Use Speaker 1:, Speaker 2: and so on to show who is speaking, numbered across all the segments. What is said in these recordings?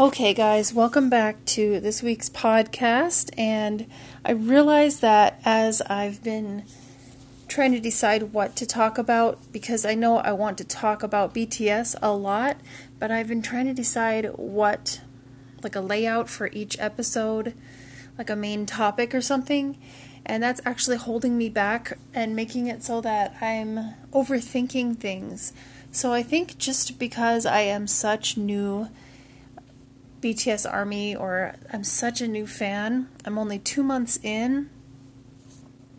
Speaker 1: Okay, guys, welcome back to this week's podcast. And I realize that as I've been trying to decide what to talk about, because I know I want to talk about BTS a lot, but I've been trying to decide what, like a layout for each episode, like a main topic or something. And that's actually holding me back and making it so that I'm overthinking things. So I think just because I am such new BTS Army or I'm such a new fan. I'm only two months in.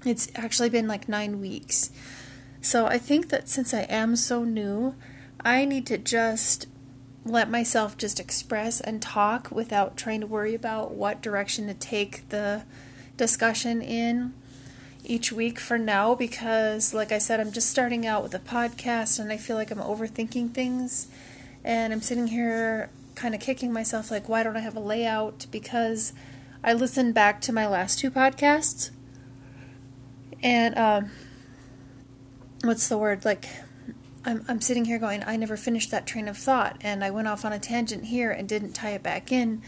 Speaker 1: It's actually been like nine weeks. So I think that since I am so new, I need to just let myself just express and talk without trying to worry about what direction to take the discussion in each week for now because like I said I'm just starting out with a podcast and I feel like I'm overthinking things and I'm sitting here kind of kicking myself like, why don't I have a layout? Because I listened back to my last two podcasts, and um, what's the word? Like, I'm I'm sitting here going, I never finished that train of thought, and I went off on a tangent here and didn't tie it back in,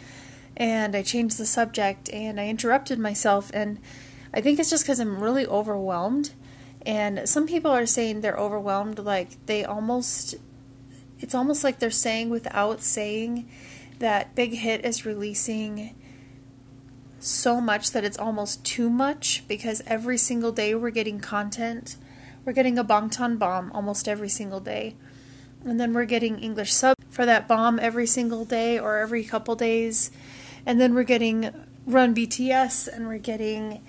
Speaker 1: and I changed the subject and I interrupted myself, and I think it's just because I'm really overwhelmed. And some people are saying they're overwhelmed, like they almost it's almost like they're saying without saying that Big Hit is releasing so much that it's almost too much because every single day we're getting content. We're getting a Bangtan bomb almost every single day. And then we're getting English sub for that bomb every single day or every couple days. And then we're getting Run BTS and we're getting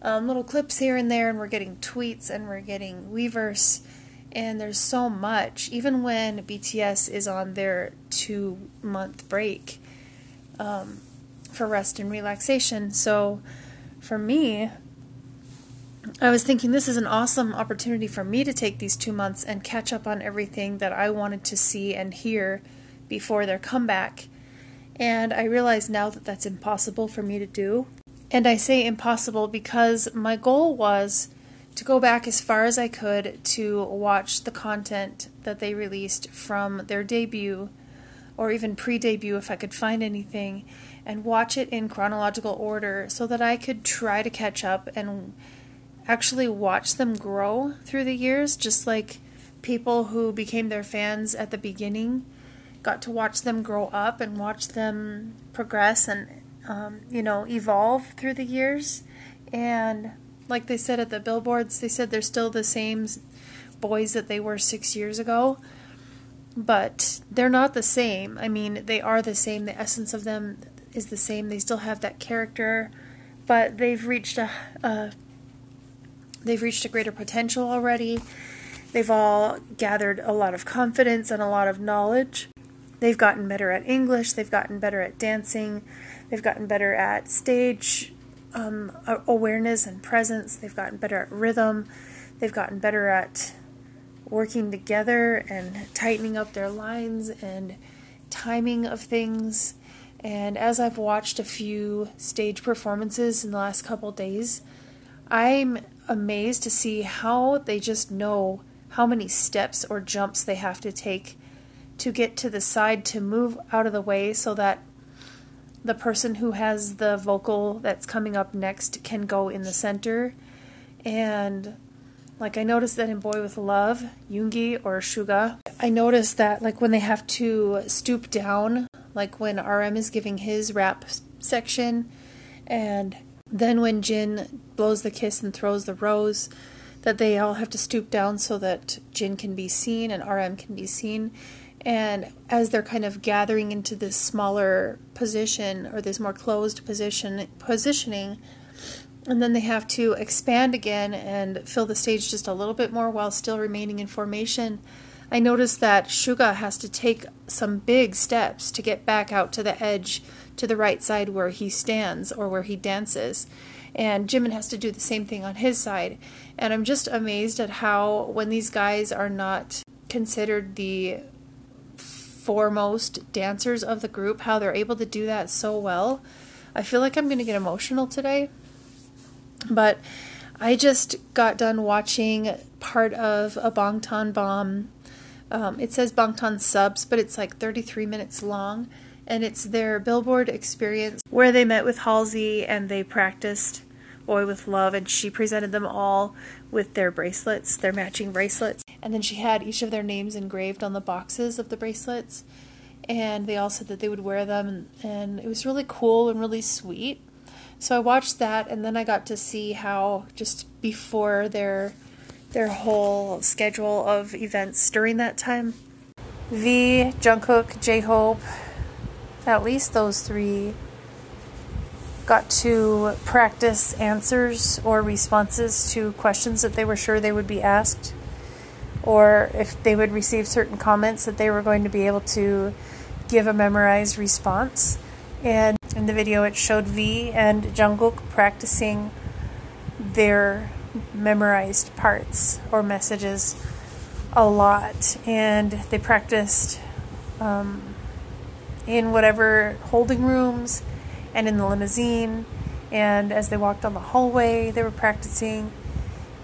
Speaker 1: um, little clips here and there and we're getting tweets and we're getting Weverse and there's so much. Even when bts is on their two month break um, for rest and relaxation. So for me i was thinking this is an awesome opportunity for me to take these two months and catch up on everything that i wanted to see and hear before their comeback. And i realize now that that's impossible for me to do. And i say impossible because my goal was to go back as far as I could to watch the content that they released from their debut or even pre debut if I could find anything and watch it in chronological order so that I could try to catch up and actually watch them grow through the years, just like people who became their fans at the beginning got to watch them grow up and watch them progress and um, you know evolve through the years. And like they said at the billboards, they said they're still the same boys that they were six years ago, but they're not the same. I mean, they are the same. The essence of them is the same. They still have that character, but they've reached a, a they've reached a greater potential already. They've all gathered a lot of confidence and a lot of knowledge. They've gotten better at English. They've gotten better at dancing. They've gotten better at stage um, awareness and presence. They've gotten better at rhythm. They've gotten better at working together and tightening up their lines and timing of things. And as I've watched a few stage performances in the last couple days, I'm amazed to see how they just know how many steps or jumps they have to take to get to the side to move out of the way so that the person who has the vocal that's coming up next can go in the center. And like I noticed that in Boy with Luv, Yoongi or Suga, I noticed that like when they have to stoop down, like when RM is giving his rap section, and then when Jin blows the kiss and throws the rose, that they all have to stoop down so that Jin can be seen and RM can be seen. And as they're kind of gathering into this smaller position or this more closed position positioning, and then they have to expand again and fill the stage just a little bit more while still remaining in formation. I noticed that Suga has to take some big steps to get back out to the edge to the right side where he stands or where he dances. And Jimin has to do the same thing on his side. And I'm just amazed at how, when these guys are not considered the foremost dancers of the group, how they're able to do that so well. I feel like I'm going to get emotional today. But I just got done watching part of a Bangtan bomb. Um, it says Bangtan subs, but it's like 33 minutes long. and it's their billboard experience where they met with Halsey and they practiced Boy with Luv, and she presented them all with their bracelets, their matching bracelets. And then she had each of their names engraved on the boxes of the bracelets. And they all said that they would wear them, and, it was really cool and really sweet. So I watched that, and then I got to see how just before their their whole schedule of events during that time, V, Jungkook, J Hope, at least those three got to practice answers or responses to questions that they were sure they would be asked, or if they would receive certain comments that they were going to be able to give a memorized response. And in the video, it showed V and Jungkook practicing their memorized parts or messages a lot, and they practiced um, in whatever holding rooms and in the limousine. And as they walked down the hallway, they were practicing.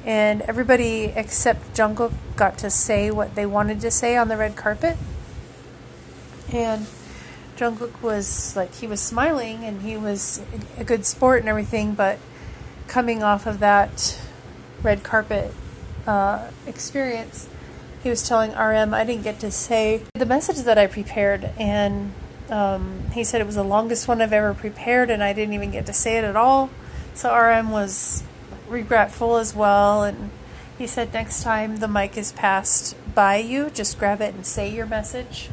Speaker 1: And everybody except Jungkook got to say what they wanted to say on the red carpet. And Jungkook was like, he was smiling and he was a good sport and everything, but coming off of that red carpet uh, experience, he was telling RM, I didn't get to say the message that I prepared. And um, he said it was the longest one I've ever prepared, and I didn't even get to say it at all. So RM was regretful as well, and he said next time the mic is passed by you, just grab it and say your message.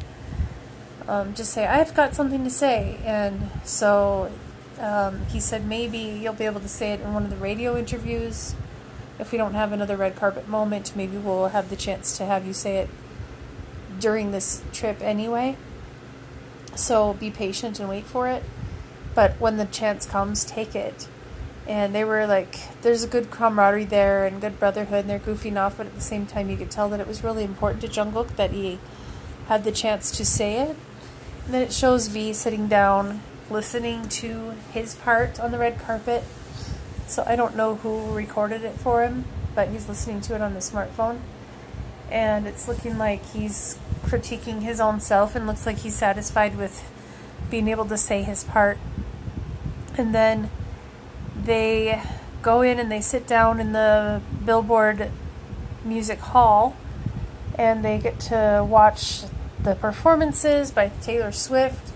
Speaker 1: Um, just say, I've got something to say. And so um, he said maybe you'll be able to say it in one of the radio interviews. If we don't have another red carpet moment, maybe we'll have the chance to have you say it during this trip anyway. So be patient and wait for it. But when the chance comes, take it. And they were like, there's a good camaraderie there and good brotherhood, and they're goofing off, but at the same time, you could tell that it was really important to Jungkook that he had the chance to say it. And then it shows V sitting down, listening to his part on the red carpet. So I don't know who recorded it for him, but he's listening to it on the smartphone. And it's looking like he's critiquing his own self and looks like he's satisfied with being able to say his part. And then they go in and they sit down in the Billboard Music Hall and they get to watch the performances by Taylor Swift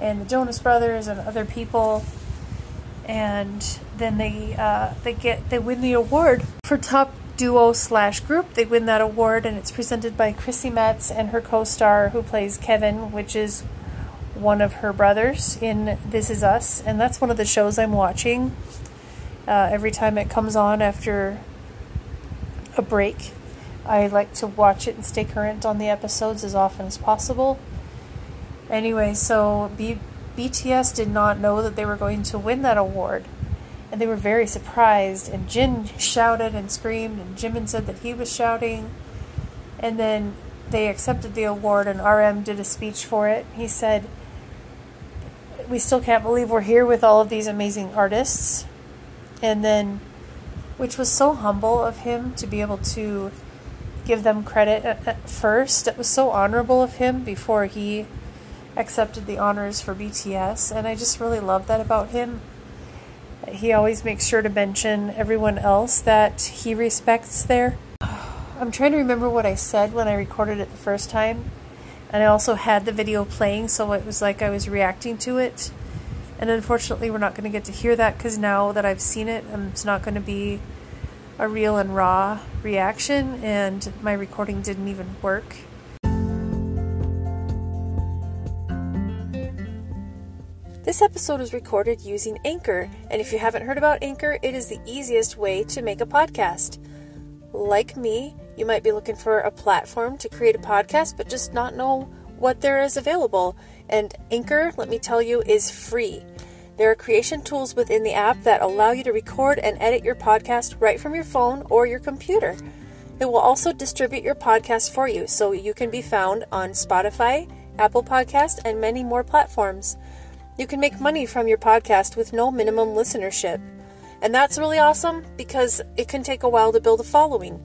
Speaker 1: and the Jonas Brothers and other people. And then they uh, they get they win the award for top duo slash group. They win that award, and it's presented by Chrissy Metz and her co-star, who plays Kevin, which is one of her brothers in This Is Us, and that's one of the shows I'm watching uh, every time it comes on after a break. I like to watch it and stay current on the episodes as often as possible. Anyway, so B- BTS did not know that they were going to win that award and they were very surprised. And Jin shouted and screamed, and Jimin said that he was shouting. And then they accepted the award, and RM did a speech for it. He said, We still can't believe we're here with all of these amazing artists. And then, which was so humble of him to be able to give them credit at, at first. It was so honorable of him before he accepted the honors for BTS. And I just really love that about him he always makes sure to mention everyone else that he respects there. I'm trying to remember what I said when I recorded it the first time. And I also had the video playing, so it was like I was reacting to it. And unfortunately, we're not going to get to hear that because now that I've seen it, um, it's not going to be a real and raw reaction, and my recording didn't even work. This episode was recorded using Anchor, and if you haven't heard about Anchor, it is the easiest way to make a podcast. Like me, you might be looking for a platform to create a podcast, but just not know what there is available. And Anchor, let me tell you, is free. There are creation tools within the app that allow you to record and edit your podcast right from your phone or your computer. It will also distribute your podcast for you so you can be found on Spotify, Apple Podcast, and many more platforms. You can make money from your podcast with no minimum listenership. And that's really awesome because it can take a while to build a following.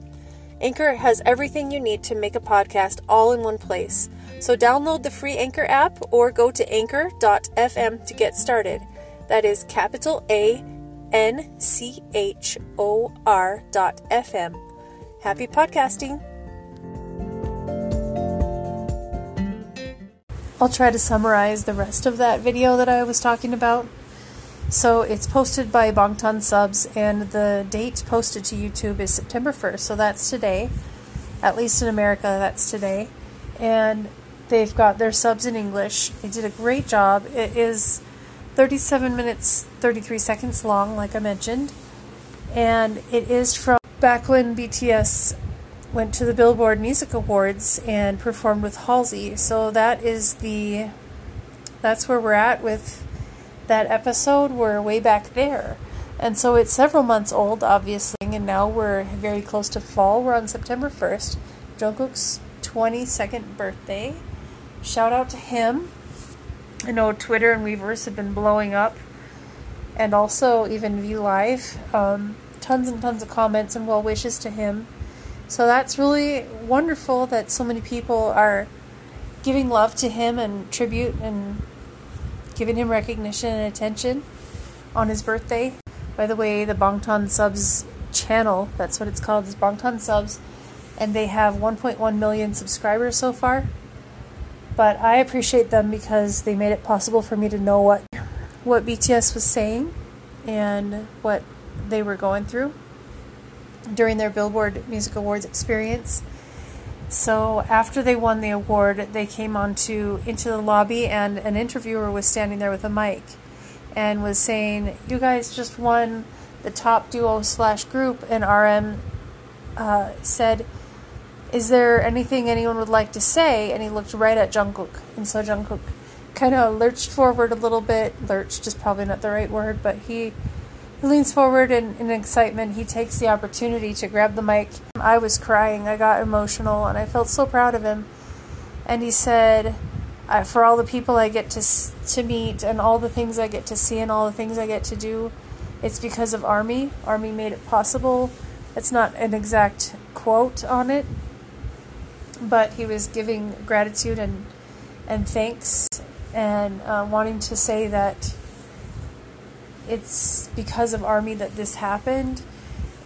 Speaker 1: Anchor has everything you need to make a podcast all in one place.
Speaker 2: So download the free Anchor app or go to anchor.fm to get started. That is capital A N C H O R dot FM. Happy podcasting!
Speaker 1: I'll try to summarize the rest of that video that I was talking about. So it's posted by Bangtan Subs, and the date posted to YouTube is September 1st, so that's today. At least in America, that's today. And they've got their subs in English. They did a great job. It is 37 minutes 33 seconds long, like I mentioned, and it is from back when BTS went to the Billboard Music Awards and performed with Halsey. So that is the that's where we're at with that episode. We're way back there. And so it's several months old, obviously, and now we're very close to fall. We're on September 1st, Jungkook's 22nd birthday. Shout out to him. I know Twitter and Weverse have been blowing up, and also even V Live. Um, tons and tons of comments and well wishes to him. So that's really wonderful that so many people are giving love to him and tribute and giving him recognition and attention on his birthday. By the way, the Bangtan Subs channel, that's what it's called, is Bangtan Subs, and they have 1.1 million subscribers so far. But I appreciate them because they made it possible for me to know what what BTS was saying and what they were going through during their Billboard Music Awards experience. So after they won the award, they came onto into the lobby, and an interviewer was standing there with a mic, and was saying, "You guys just won the top duo slash group." And RM uh, said, "Is there anything anyone would like to say?" And he looked right at Jungkook, and so Jungkook kind of lurched forward a little bit. Lurched is probably not the right word, but he he leans forward and in excitement, he takes the opportunity to grab the mic. I was crying, I got emotional, and I felt so proud of him. And he said, For all the people I get to, to meet, and all the things I get to see, and all the things I get to do, it's because of Army. Army made it possible. It's not an exact quote on it, but he was giving gratitude and, and thanks and uh, wanting to say that it's because of Army that this happened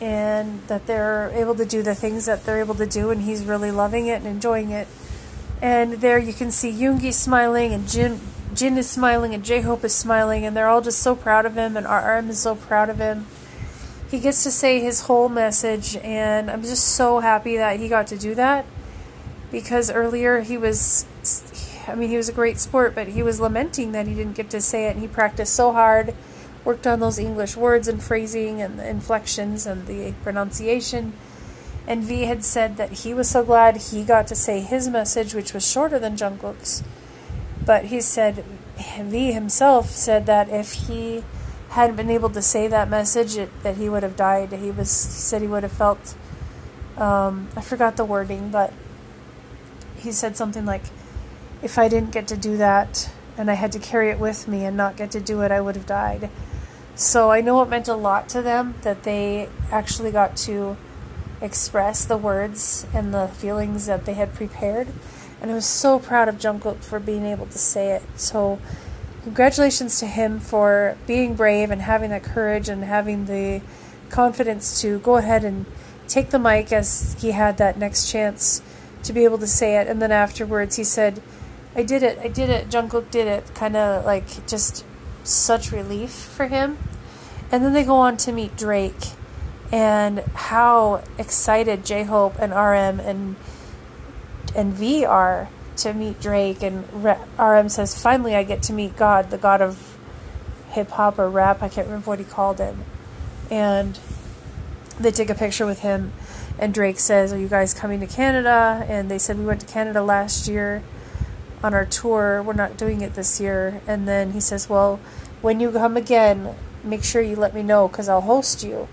Speaker 1: and that they're able to do the things that they're able to do and he's really loving it and enjoying it. And there you can see Yoongi smiling and Jin Jin is smiling and J-Hope is smiling and they're all just so proud of him and RM is so proud of him. He gets to say his whole message and I'm just so happy that he got to do that because earlier he was I mean he was a great sport but he was lamenting that he didn't get to say it and he practiced so hard worked on those English words and phrasing and the inflections and the pronunciation. And V had said that he was so glad he got to say his message, which was shorter than Jungkook's. But he said, V himself said that if he hadn't been able to say that message, it, that he would have died. He was he said he would have felt. Um, I forgot the wording, but he said something like, "If I didn't get to do that, and I had to carry it with me and not get to do it, I would have died." So I know it meant a lot to them that they actually got to express the words and the feelings that they had prepared. And I was so proud of Jungkook for being able to say it. So congratulations to him for being brave and having that courage and having the confidence to go ahead and take the mic as he had that next chance to be able to say it. And then afterwards he said, I did it, I did it, Jungkook did it. Kind of like just such relief for him. And then they go on to meet Drake and how excited J Hope and RM and and V are to meet Drake and RM says finally I get to meet God, the God of hip hop or rap, I can't remember what he called him. And they take a picture with him and Drake says, "Are you guys coming to Canada?" And they said we went to Canada last year on our tour. We're not doing it this year. And then he says, "Well, when you come again, make sure you let me know because I'll host you.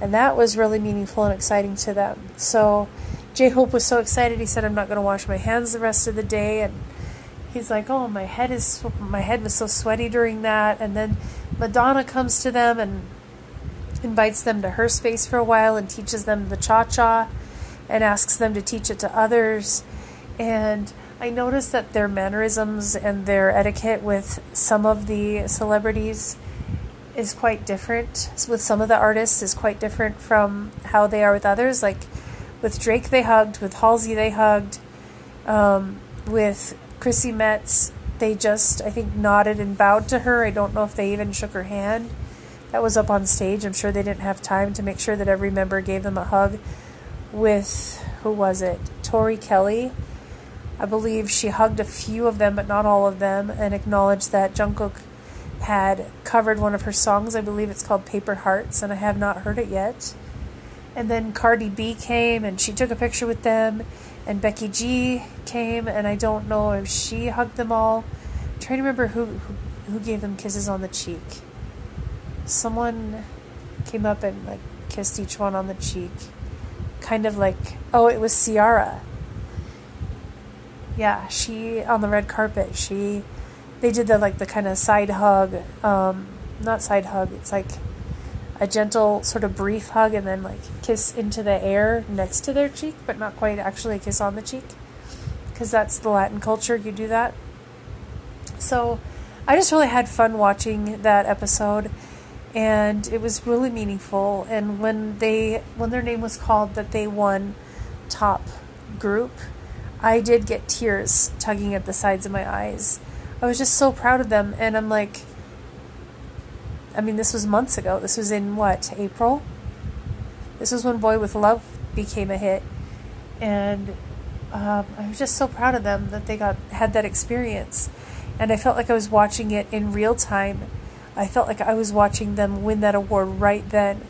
Speaker 1: And that was really meaningful and exciting to them. So J Hope was so excited. He said, "I'm not going to wash my hands the rest of the day." And he's like, "Oh, my head is my head was so sweaty during that." And then Madonna comes to them and invites them to her space for a while and teaches them the cha cha, and asks them to teach it to others. And
Speaker 2: I noticed that their mannerisms and their etiquette with some of the celebrities is quite different. With some of the artists is quite different from how they are with others. Like with Drake, they hugged. With Halsey, they hugged. Um, with Chrissy Metz, they just I think nodded and bowed to her. I don't know if they even shook her hand. That was up on stage. I'm sure they didn't have time to make sure that every member gave them a hug. With who was it? Tori Kelly I believe she hugged a few of them, but not all of them, and acknowledged that Jungkook had covered one of her songs. I believe it's called Paper Hearts, and I have not heard it yet. And then Cardi B came and she took a picture with them, and Becky G came, and I don't know if she hugged them all. I'm trying to remember who, who who gave them kisses on the cheek. Someone came up and like kissed each one on the cheek, kind of like oh, it was Ciara yeah, she on the red carpet. She they did the like the kind of side hug, um, not side hug. It's like a gentle sort of brief hug and then like kiss into the air next to their cheek, but not quite actually a kiss on the cheek, because that's the Latin culture. You do that. So, I just really had fun watching that episode, and it was really meaningful. And when they when their name was called, that they won top group I did get tears tugging at the sides of my eyes. I was just so proud of them, and I'm like, I mean, this was months ago. This was in what, April? This was when Boy with Luv became a hit, and um, I was just so proud of them that they got had that experience, and I felt like I was watching it in real time. I felt like I was watching them win that award right then,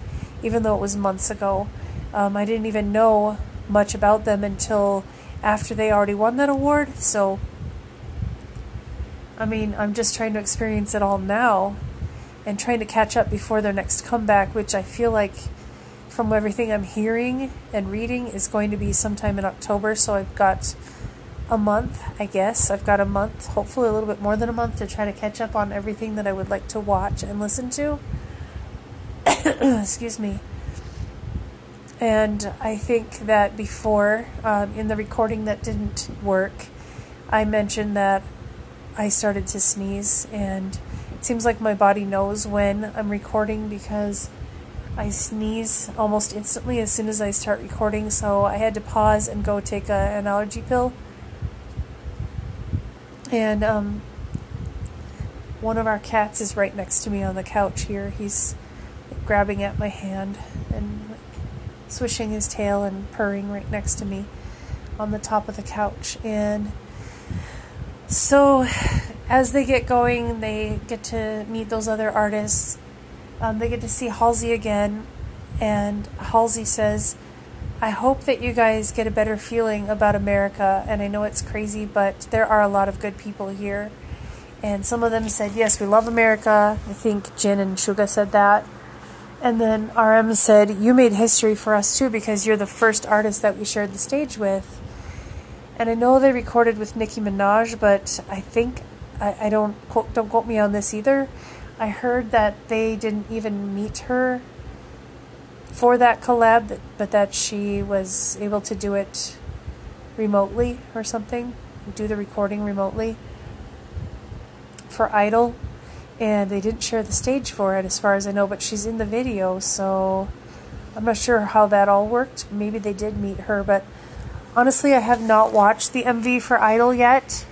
Speaker 2: even though it was months ago. Um, I didn't even know much about them until after they already won that award. So, I mean, I'm just trying to experience it all now and trying to catch up before their next comeback, which I feel like, from everything I'm hearing and reading, is going to be sometime in October. So I've got a month, I guess. I've got a month, hopefully a little bit more than a month, to try to catch up on everything that I would like to watch and listen to. Excuse me. And I think that before, um, in the recording that didn't work, I mentioned that I started to sneeze, and it seems like my body knows when I'm recording because I sneeze almost instantly as soon as I start recording. So I had to pause and go take a, an allergy pill. And um, one of our cats is right next to me on the couch here. He's grabbing at my hand and swishing his tail and purring right next to me on the top of the couch. And so, as they get going, they get to meet those other artists. Um, they get to see Halsey again, and Halsey says, I hope that you guys get a better feeling about America. And I know it's crazy, but there are a lot of good people here. And some of them said, Yes, we love America. I think Jin and Suga said that. And then RM said, You made history for us too because you're the first artist that we shared the stage with. And I know they recorded with Nicki Minaj, but I think, I, I don't, quote, don't quote me on this either. I heard that they didn't even meet her for that collab, but that she was able to do it remotely or something, do the recording remotely for Idol and they didn't share the stage for it as far as I know, but she's in the video, so I'm not sure how that all worked. Maybe they did meet her, but honestly, I have not watched the MV for Idol yet,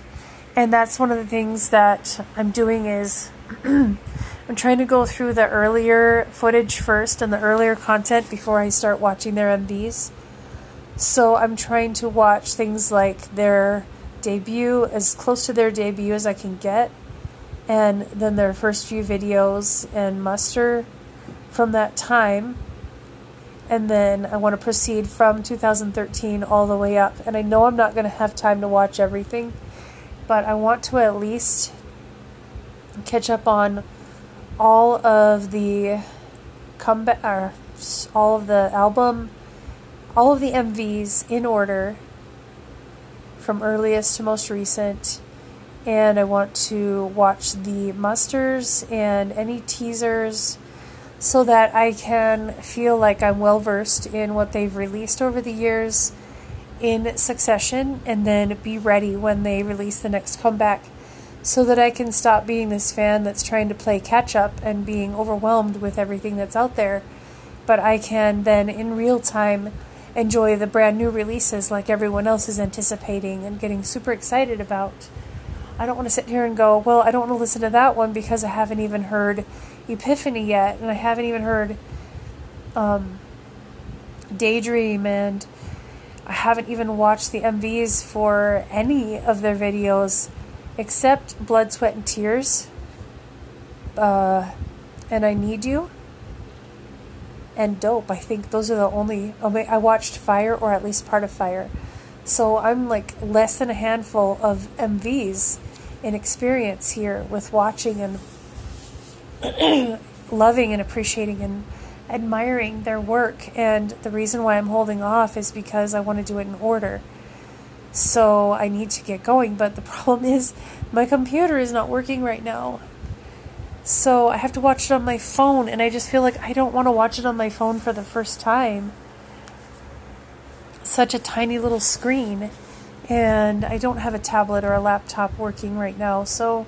Speaker 2: and that's one of the things that I'm doing is I'm trying to go through the earlier footage first and the earlier content before I start watching their MVs. So I'm trying to watch things like their debut as close to their debut as I can get and then their first few videos and muster from that time. And then I want to proceed from 2013 all the way up. And I know I'm not going to have time to watch everything, but I want to at least catch up on all of the comeback, all of the album, all of the MVs in order from earliest to most recent and I want to watch the musters and any teasers so that I can feel like I'm well versed in what they've released over the years
Speaker 1: in succession and then be ready when they release the next comeback so that I can stop being this fan that's trying to play catch up and being overwhelmed with everything that's out there. But I can then in real time enjoy the brand new releases like everyone else is anticipating and getting super excited about. I don't want to sit here and go, well, I don't want to listen to that one because I haven't even heard Epiphany yet, and I haven't even heard um, Daydream, and I haven't even watched the MVs for any of their videos except Blood, Sweat, and Tears. Uh, and I Need You. And Dope. I think those are the only. I watched Fire, or at least part of Fire. So I'm like less than a handful of MVs in experience here with watching and loving and appreciating and admiring their work. And the reason why I'm holding off is because I want to do it in order. So I need to get going. But the problem is, my computer is not working right now. So I have to watch it on my phone, and I just feel like I don't want to watch it on my phone for the first time. Such a tiny little screen, and I don't have a tablet or a laptop working right now. So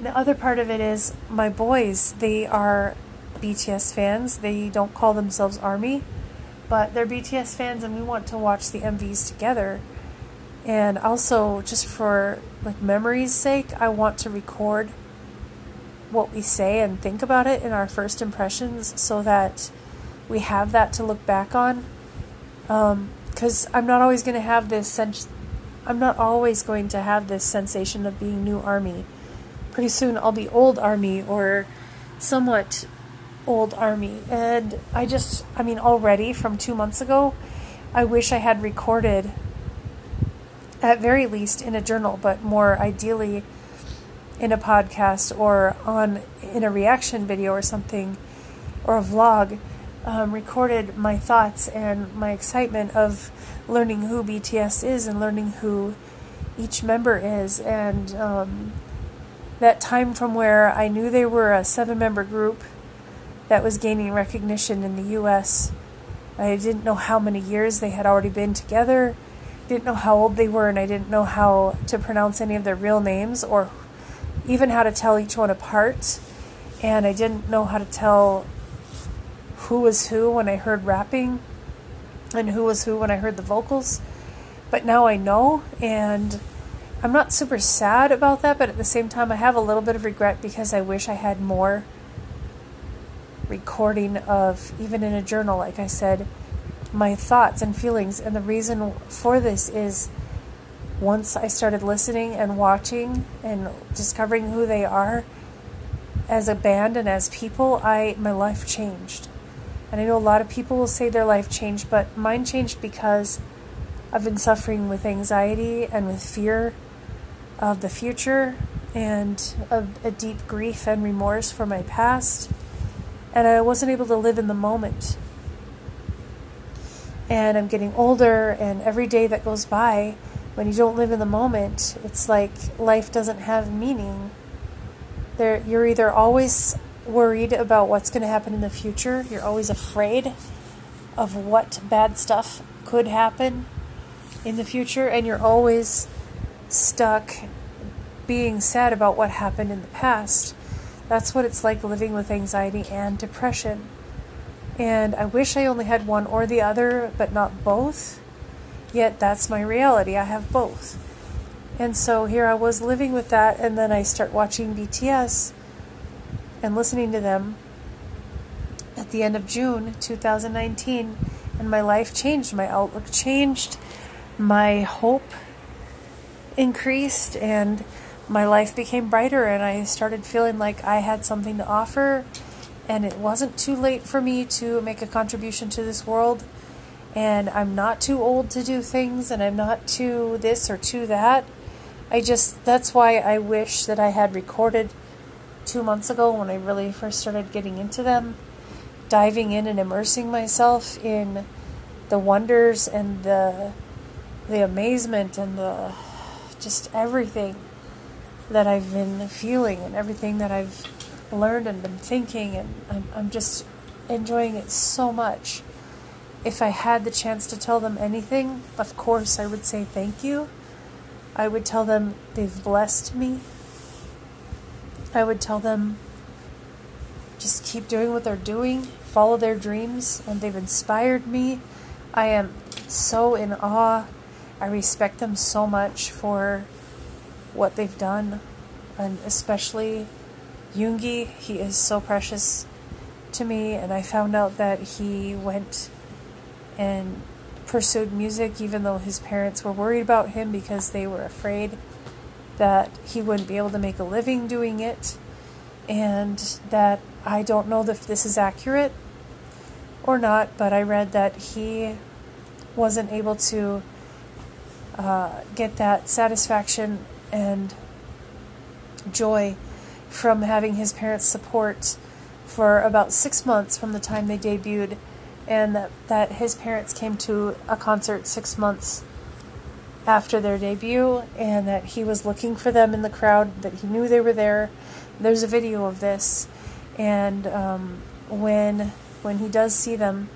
Speaker 1: the other part of it is my boys, they are BTS fans. They don't call themselves Army, but they're BTS fans, and we want to watch the MVs together. And also, just for like memory's sake, I want to record what we say and think about it in our first impressions, so that we have that to look back on. Because um, I'm not always going to have this sense. I'm not always going to have this sensation of being new army. Pretty soon, I'll be old army or somewhat old army. And I just, I mean, already from two months ago, I wish I had recorded, at very least in a journal, but more ideally in a podcast or on in a reaction video or something, or a vlog, um, recorded my thoughts and my excitement of learning who BTS is and learning who each member is, and um, that time from where I knew they were a seven member group that was gaining recognition in the US. I didn't know how many years they had already been together, didn't know how old they were, and I didn't know how to pronounce any of their real names or even how to tell each one apart. And I didn't know how to tell who was who when I heard rapping and who was who when I heard the vocals. But now I know, and I'm not super sad about that, but at the same time, I have a little bit of regret because I wish I had more recording of, even in a journal, like I said, my thoughts and feelings. And the reason for this is once I started listening and watching and discovering who they are as a band and as people, I my life changed. And I know a lot of people will say their life changed, but mine changed because I've been suffering with anxiety and with fear of the future and a, a deep grief and remorse for my past and I wasn't able to live in the moment. And I'm getting older, and every day that goes by, when you don't live in the moment, it's like life doesn't have meaning. There, you're either always worried about what's going to happen in the future, you're always afraid of what bad stuff could happen in the future, and you're always stuck being sad about what happened in the past. That's what it's like living with anxiety and depression. And I wish I only had one or the other, but not both. Yet that's my reality. I have both. And so here I was living with that, and then I start watching BTS and listening to them at the end of June 2019, and my life changed. My outlook changed. My hope increased, and my life became brighter and I started feeling like I had something to offer and it wasn't too late for me to make a contribution to this world and I'm not too old to do things and I'm not too this or too that. I just that's why I wish that I had recorded 2 months ago when I really first started getting into them, diving in and immersing myself in the wonders and the the amazement and the just everything that I've been feeling and everything that I've learned and been thinking, and I'm, I'm just enjoying it so much. if I had the chance to tell them anything, of course I would say thank you. I would tell them they've blessed me. I would tell them just keep doing what they're doing, follow their dreams, and they've inspired me. I am so in awe. I respect them so much for what they've done, and especially Yoongi. He is so precious to me, and I found out that he went and pursued music even though his parents were worried about him because they were afraid that he wouldn't be able to make a living doing it, and that I don't know if this is accurate or not, but I read that he wasn't able to uh, get that satisfaction and joy from having his parents' support for about six months from the time they debuted, and that, that his parents came to a concert six months after their debut, and that he was looking for them in the crowd, that he knew they were there. There's a video of this, and um, when when he does see them,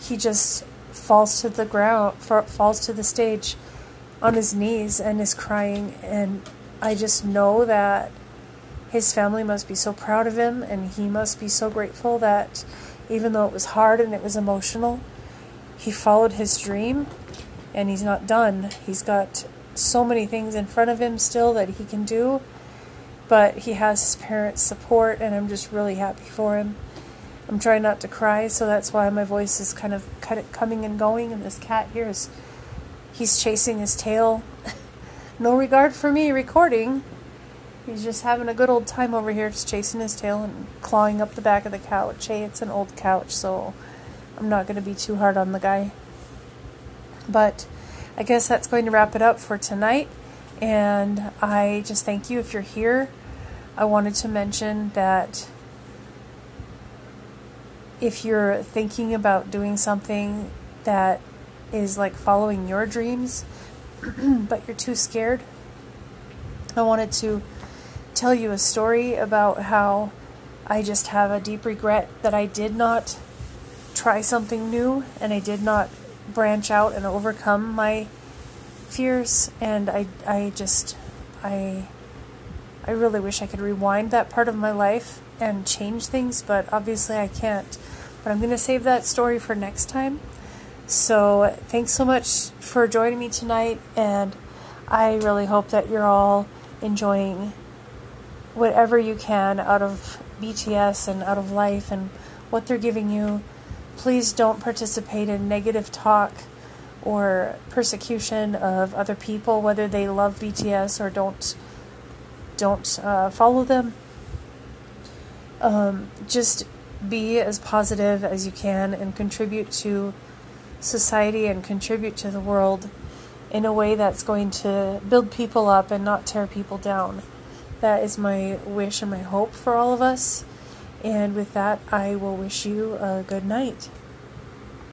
Speaker 1: he just falls to the ground, falls to the stage on his knees and is crying. And I just know that his family must be so proud of him, and he must be so grateful that even though it was hard and it was emotional, he followed his dream and he's not done. He's got so many things in front of him still that he can do, but he has his parents' support, and I'm just really happy for him. I'm trying not to cry, so that's why my voice is kind of coming and going. And this cat here is, he's chasing his tail. no regard for me recording. He's just having a good old time over here, just chasing his tail and clawing up the back of the couch. Hey, it's an old couch, so I'm not going to be too hard on the guy. But I guess that's going to wrap it up for tonight. And I just thank you if you're here. I wanted to mention that if you're thinking about doing something that is like following your dreams, but you're too scared, I wanted to tell you a story about how I just have a deep regret that I did not try something new and I did not branch out and overcome my fears and I I just I I really wish I could rewind that part of my life and change things, but obviously I can't. But I'm going to save that story for next time. So, thanks so much for joining me tonight, and I really hope that you're all enjoying whatever you can out of BTS and out of life and what they're giving you. Please don't participate in negative talk or persecution of other people, whether they love BTS or don't don't uh, follow them. Um, just be as positive as you can and contribute to society and contribute to the world in a way that's going to build people up and not tear people down. That is my wish and my hope for all of us. And with that, I will wish you a good night.